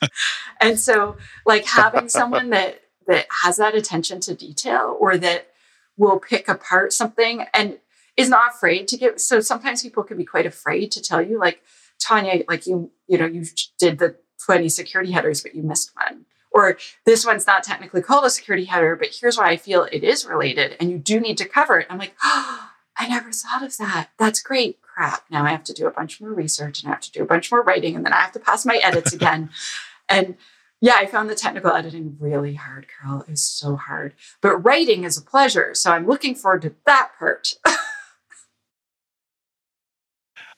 and so, like having someone that that has that attention to detail or that will pick apart something and is not afraid to give. So sometimes people can be quite afraid to tell you, like Tanya, like you, you know, you did the 20 security headers, but you missed one. Or this one's not technically called a security header, but here's why I feel it is related, and you do need to cover it. I'm like, oh, I never thought of that. That's great. Crap. Now I have to do a bunch more research and I have to do a bunch more writing and then I have to pass my edits again. and yeah, I found the technical editing really hard, Karl. It was so hard. But writing is a pleasure. So I'm looking forward to that part.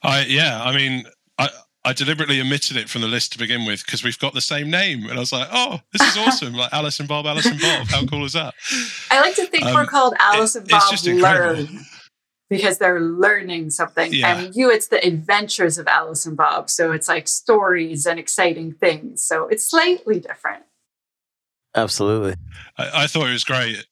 I yeah, I mean, I I deliberately omitted it from the list to begin with because we've got the same name, and I was like, "Oh, this is awesome!" like Alice and Bob, Alice and Bob. How cool is that? I like to think um, we're called Alice it, and Bob Learn because they're learning something. Yeah. And you, it's the adventures of Alice and Bob. So it's like stories and exciting things. So it's slightly different. Absolutely. I, I thought it was great.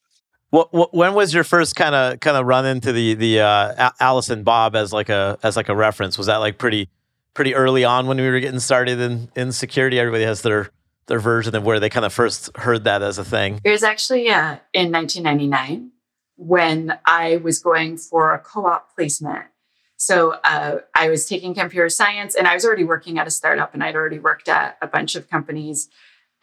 What, what, when was your first kind of kind of run into the the uh, Alice and Bob as like a as like a reference? Was that like pretty pretty early on when we were getting started in in security? Everybody has their their version of where they kind of first heard that as a thing. It was actually uh, in 1999 when I was going for a co op placement. So uh, I was taking computer science and I was already working at a startup and I'd already worked at a bunch of companies.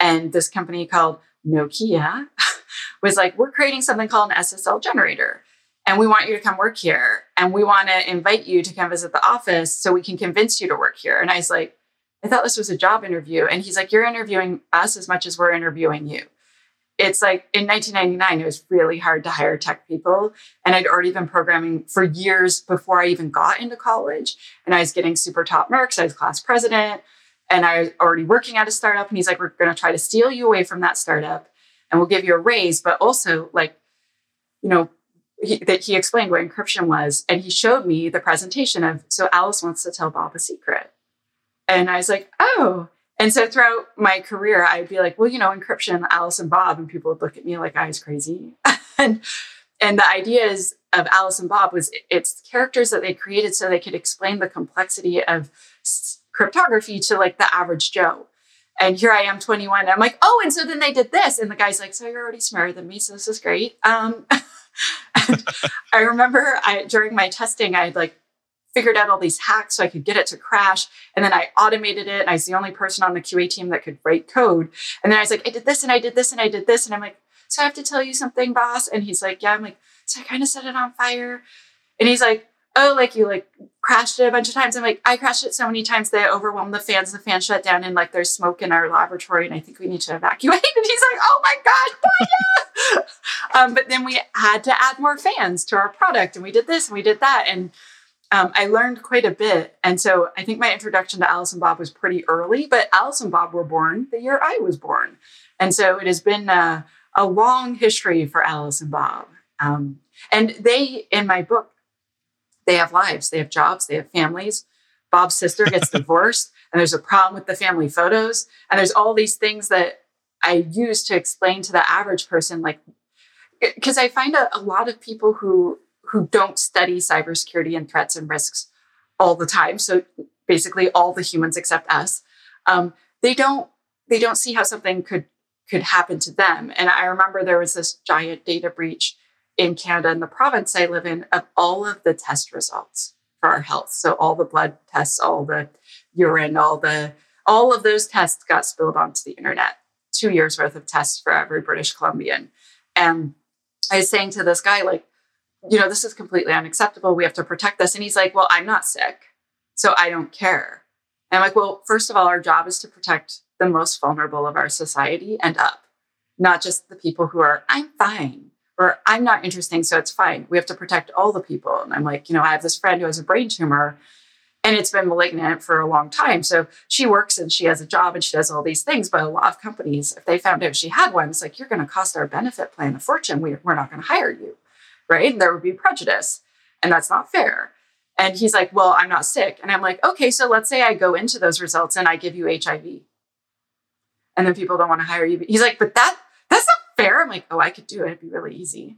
And this company called Nokia was like, we're creating something called an SSL generator. And we want you to come work here. And we want to invite you to come visit the office so we can convince you to work here. And I was like, I thought this was a job interview. And he's like, You're interviewing us as much as we're interviewing you it's like in 1999 it was really hard to hire tech people and i'd already been programming for years before i even got into college and i was getting super top marks i was class president and i was already working at a startup and he's like we're going to try to steal you away from that startup and we'll give you a raise but also like you know he, that he explained what encryption was and he showed me the presentation of so alice wants to tell bob a secret. And i was like oh and so throughout my career, I'd be like, well, you know, encryption, Alice and Bob, and people would look at me like I was crazy. and and the ideas of Alice and Bob was it's characters that they created so they could explain the complexity of cryptography to like the average Joe. And here I am, 21. I'm like, oh, and so then they did this. And the guy's like, so you're already smarter than me, so this is great. Um, I remember I during my testing, I had like figured out all these hacks so I could get it to crash. And then I automated it. And I was the only person on the QA team that could write code. And then I was like, I did this and I did this and I did this. And I'm like, so I have to tell you something, boss. And he's like, yeah. I'm like, so I kind of set it on fire. And he's like, oh, like you like crashed it a bunch of times. I'm like, I crashed it so many times that I overwhelmed the fans. The fans shut down and like there's smoke in our laboratory and I think we need to evacuate. And he's like, oh my gosh, um, but then we had to add more fans to our product, and we did this and we did that, and um, I learned quite a bit. And so I think my introduction to Alice and Bob was pretty early, but Alice and Bob were born the year I was born, and so it has been a, a long history for Alice and Bob. Um, and they, in my book, they have lives, they have jobs, they have families. Bob's sister gets divorced, and there's a problem with the family photos, and there's all these things that I use to explain to the average person, like, because I find a, a lot of people who who don't study cybersecurity and threats and risks all the time. So basically, all the humans except us, um, they don't they don't see how something could could happen to them. And I remember there was this giant data breach in Canada in the province I live in of all of the test results for our health. So all the blood tests, all the urine, all the all of those tests got spilled onto the internet. Two years worth of tests for every British Columbian. And I was saying to this guy, like, you know, this is completely unacceptable. We have to protect this. And he's like, well, I'm not sick, so I don't care. And I'm like, well, first of all, our job is to protect the most vulnerable of our society and up, not just the people who are, I'm fine or I'm not interesting, so it's fine. We have to protect all the people. And I'm like, you know, I have this friend who has a brain tumor and it's been malignant for a long time. So she works and she has a job and she does all these things. But a lot of companies, if they found out she had one, it's like, you're going to cost our benefit plan a fortune. We, we're not going to hire you. Right. There would be prejudice. And that's not fair. And he's like, well, I'm not sick. And I'm like, okay, so let's say I go into those results and I give you HIV. And then people don't want to hire you. He's like, but that that's not fair. I'm like, oh, I could do it. It'd be really easy.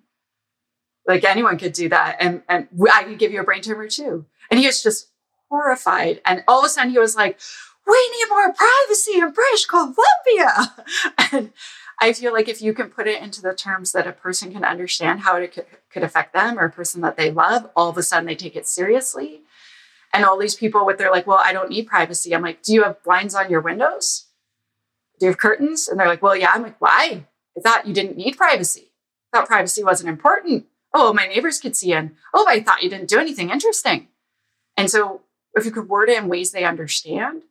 Like anyone could do that. And and I could give you a brain tumor too. And he was just horrified. And all of a sudden he was like, we need more privacy in British Columbia. And I feel like if you can put it into the terms that a person can understand how it could, could affect them or a person that they love, all of a sudden they take it seriously. And all these people with their like, well, I don't need privacy. I'm like, do you have blinds on your windows? Do you have curtains? And they're like, well, yeah. I'm like, why? I thought you didn't need privacy. I thought privacy wasn't important. Oh, my neighbors could see in. Oh, I thought you didn't do anything interesting. And so if you could word it in ways they understand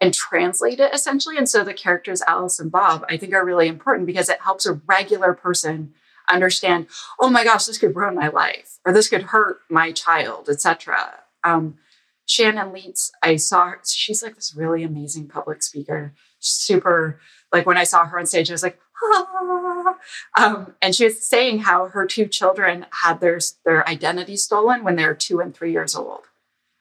and translate it essentially. And so the characters Alice and Bob, I think, are really important because it helps a regular person understand, oh my gosh, this could ruin my life, or this could hurt my child, etc. Um, Shannon Lietz, I saw her, she's like this really amazing public speaker, super like when I saw her on stage, I was like, ah. um, and she was saying how her two children had their their identity stolen when they were two and three years old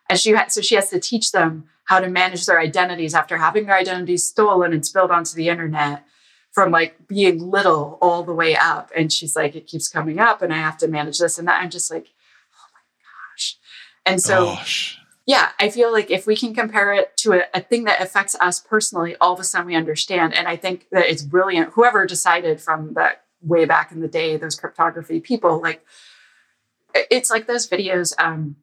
and she had, so she has to teach them how to manage their identities after having their identities stolen and spilled onto the internet from like being little all the way up. And she's like it keeps coming up and i have to manage this and that. I'm just like oh my gosh. And so gosh. yeah i feel like if we can compare it to a, a thing that affects us personally all of a sudden we understand. And i think that it's brilliant. Whoever decided from that way back in the day those cryptography people like it's like those videos um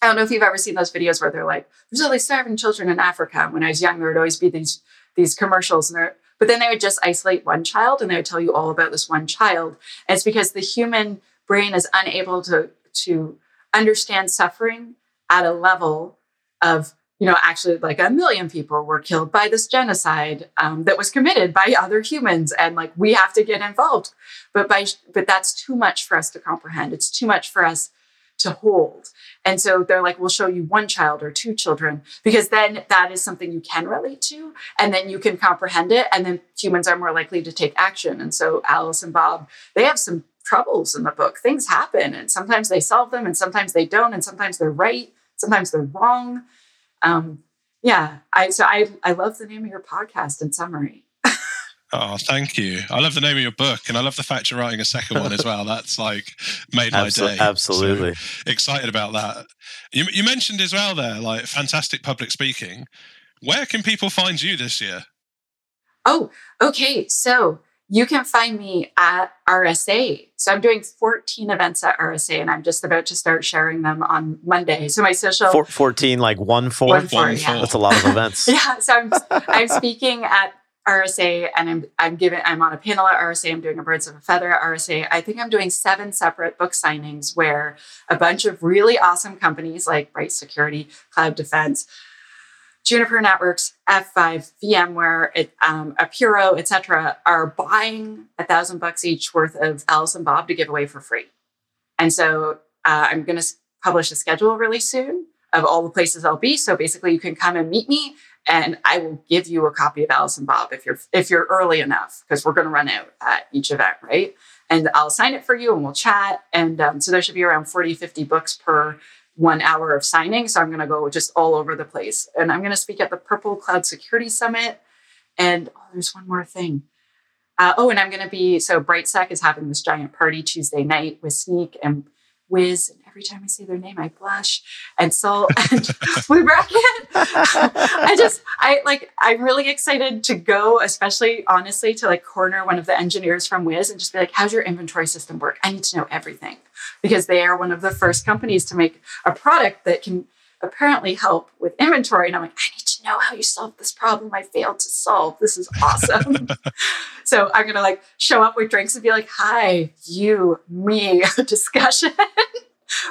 I don't know if you've ever seen those videos where they're like, "There's these starving children in Africa." When I was young, there would always be these these commercials, and but then they would just isolate one child and they would tell you all about this one child. And it's because the human brain is unable to to understand suffering at a level of you know actually like a million people were killed by this genocide um, that was committed by other humans and like we have to get involved but by but that's too much for us to comprehend it's too much for us to hold. And so they're like, we'll show you one child or two children, because then that is something you can relate to, and then you can comprehend it, and then humans are more likely to take action. And so Alice and Bob, they have some troubles in the book. Things happen, and sometimes they solve them, and sometimes they don't, and sometimes they're right, sometimes they're wrong. Um, yeah, I so I I love the name of your podcast in summary. Oh, thank you. I love the name of your book, and I love the fact you're writing a second one as well. That's like made my Absol- day. Absolutely so excited about that. You, you mentioned as well there, like fantastic public speaking. Where can people find you this year? Oh, okay. So you can find me at RSA. So I'm doing 14 events at RSA, and I'm just about to start sharing them on Monday. So my social Four, 14, like one four. One yeah. That's a lot of events. yeah. So I'm I'm speaking at RSA and I'm I'm giving I'm on a panel at RSA. I'm doing a birds of a feather at RSA. I think I'm doing seven separate book signings where a bunch of really awesome companies like Bright Security, Cloud Defense, Juniper Networks, F5, VMware, it, um, Apiiro, etc., are buying a thousand bucks each worth of Alice and Bob to give away for free. And so uh, I'm going to publish a schedule really soon of all the places I'll be. So basically, you can come and meet me, and I will give you a copy of Alice and Bob if you're if you're early enough, because we're going to run out at each event, right? And I'll sign it for you, and we'll chat. And um, so there should be around 40, 50 books per one hour of signing. So I'm going to go just all over the place, and I'm going to speak at the Purple Cloud Security Summit. And oh, there's one more thing. Uh, oh, and I'm going to be so BrightSec is having this giant party Tuesday night with Snyk and Wiz, and every time I say their name, I blush. And Sol and Blue Bracket. I just, I like, I'm really excited to go, especially honestly, to like corner one of the engineers from Wiz and just be like, how's your inventory system work? I need to know everything because they are one of the first companies to make a product that can apparently help with inventory. And I'm like, I need to know how you solve this problem I failed to solve. This is awesome. so I'm gonna like show up with drinks and be like, hi, you, me, discussion.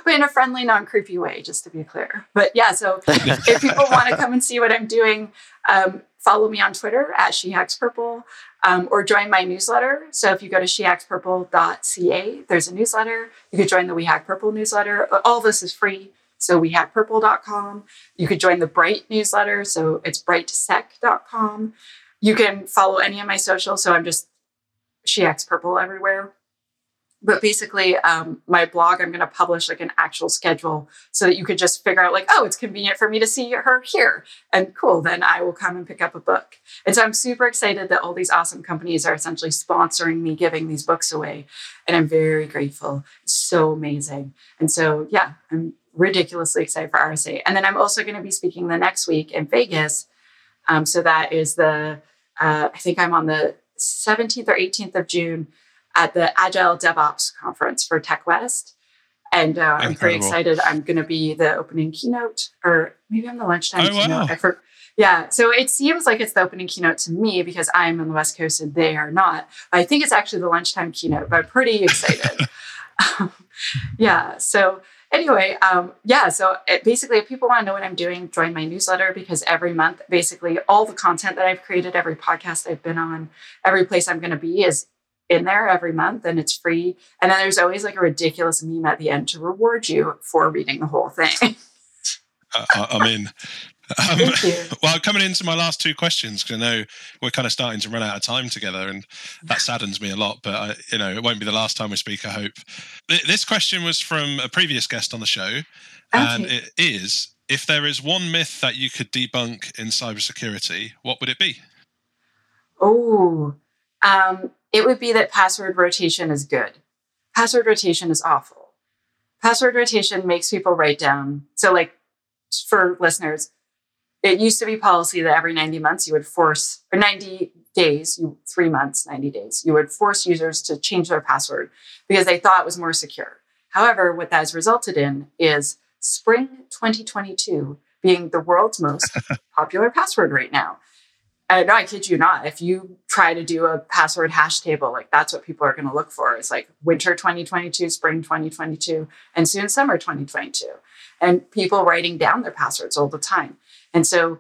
but in a friendly, non-creepy way, just to be clear. But yeah, so if people want to come and see what I'm doing, um, follow me on Twitter at shehackspurple um, or join my newsletter. So if you go to shehackspurple.ca, there's a newsletter. You could join the We Hack Purple newsletter. All this is free. So wehackpurple.com. You could join the Bright newsletter. So it's brightsec.com. You can follow any of my socials. So I'm just she hacks purple everywhere. But basically, um, my blog, I'm going to publish like an actual schedule so that you could just figure out, like, oh, it's convenient for me to see her here. And cool, then I will come and pick up a book. And so I'm super excited that all these awesome companies are essentially sponsoring me giving these books away. And I'm very grateful. It's so amazing. And so, yeah, I'm ridiculously excited for RSA. And then I'm also going to be speaking the next week in Vegas. Um, so that is the, uh, I think I'm on the 17th or 18th of June at the Agile DevOps conference for Tech West. And uh, I'm pretty excited. I'm going to be the opening keynote, or maybe I'm the lunchtime oh, keynote. Wow. For, yeah, so it seems like it's the opening keynote to me because I'm on the West Coast and they are not. I think it's actually the lunchtime keynote, but I'm pretty excited. yeah, so anyway, um, yeah. So it, basically, if people want to know what I'm doing, join my newsletter because every month, basically, all the content that I've created, every podcast I've been on, every place I'm going to be is in there every month and it's free. And then there's always like a ridiculous meme at the end to reward you for reading the whole thing. uh, I mean, um, well, coming into my last two questions, because I know we're kind of starting to run out of time together, and that saddens me a lot. But I, you know, it won't be the last time we speak. I hope. This question was from a previous guest on the show, okay. and it is: if there is one myth that you could debunk in cybersecurity, what would it be? Oh, um, it would be that password rotation is good. Password rotation is awful. Password rotation makes people write down. So, like for listeners, it used to be policy that every 90 months you would force, or 90 days, you three months, 90 days, you would force users to change their password because they thought it was more secure. However, what that has resulted in is spring 2022 being the world's most popular password right now. And no, I kid you not. If you try to do a password hash table, like that's what people are going to look for. It's like winter 2022, spring 2022, and soon summer 2022. And people writing down their passwords all the time. And so,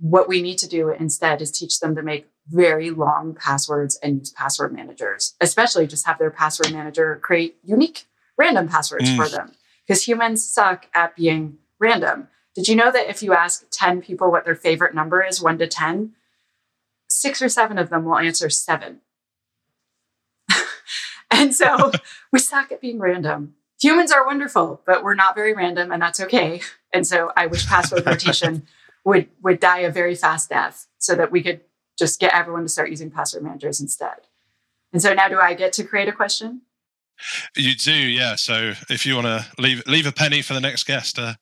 what we need to do instead is teach them to make very long passwords and use password managers, especially just have their password manager create unique random passwords mm. for them because humans suck at being random. Did you know that if you ask 10 people what their favorite number is, one to 10, six or seven of them will answer seven? and so we suck at being random. Humans are wonderful, but we're not very random, and that's okay. And so I wish password rotation would would die a very fast death so that we could just get everyone to start using password managers instead. And so now do I get to create a question? You do, yeah. So if you want to leave leave a penny for the next guest. Uh...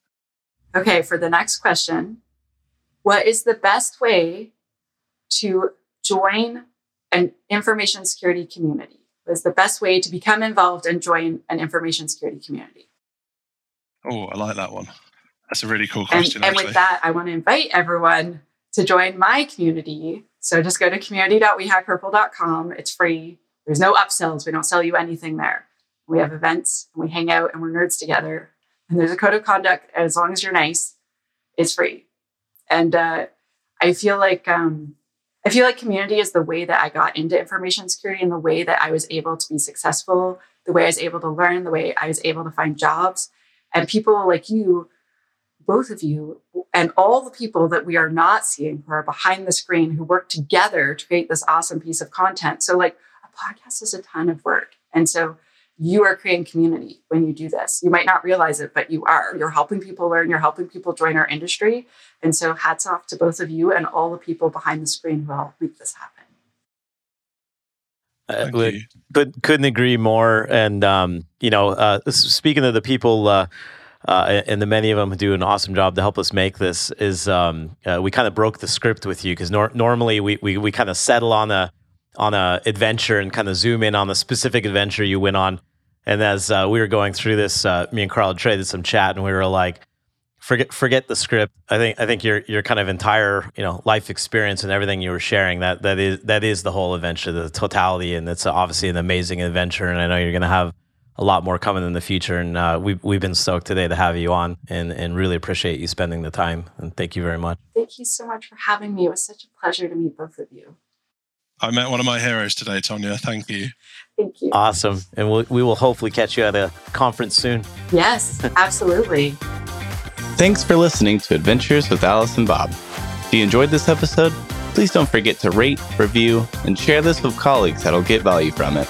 Okay, for the next question, what is the best way to join an information security community? What is the best way to become involved and join an information security community? Oh, I like that one. That's a really cool question. And, and with that, I want to invite everyone to join my community. So just go to community.wehackpurple.com. It's free. There's no upsells. We don't sell you anything there. We have events and we hang out and we're nerds together. And there's a code of conduct. And as long as you're nice, it's free. And uh, I feel like um, I feel like community is the way that I got into information security and the way that I was able to be successful, the way I was able to learn, the way I was able to find jobs. And people like you, both of you, and all the people that we are not seeing who are behind the screen who work together to create this awesome piece of content. So, like, a podcast is a ton of work. And so, you are creating community when you do this. You might not realize it, but you are. You're helping people learn, you're helping people join our industry. And so, hats off to both of you and all the people behind the screen who help make this happen. Uh, could, couldn't agree more. And, um, you know, uh, speaking of the people, uh, uh, and the many of them who do an awesome job to help us make this is um, uh, we kind of broke the script with you because nor- normally we, we, we kind of settle on a on a adventure and kind of zoom in on the specific adventure you went on. And as uh, we were going through this, uh, me and Karl traded some chat, and we were like, "Forget, forget the script. I think, I think your your kind of entire, you know, life experience and everything you were sharing that that is that is the whole adventure, the totality, and it's obviously an amazing adventure. And I know you're going to have a lot more coming in the future. And uh, we've we've been stoked today to have you on, and and really appreciate you spending the time. And thank you very much. Thank you so much for having me. It was such a pleasure to meet both of you. I met one of my heroes today, Tanya. Thank you. Thank you. Awesome. And we'll, we will hopefully catch you at a conference soon. Yes, absolutely. Thanks for listening to Adventures with Alice and Bob. If you enjoyed this episode, please don't forget to rate, review, and share this with colleagues that'll get value from it.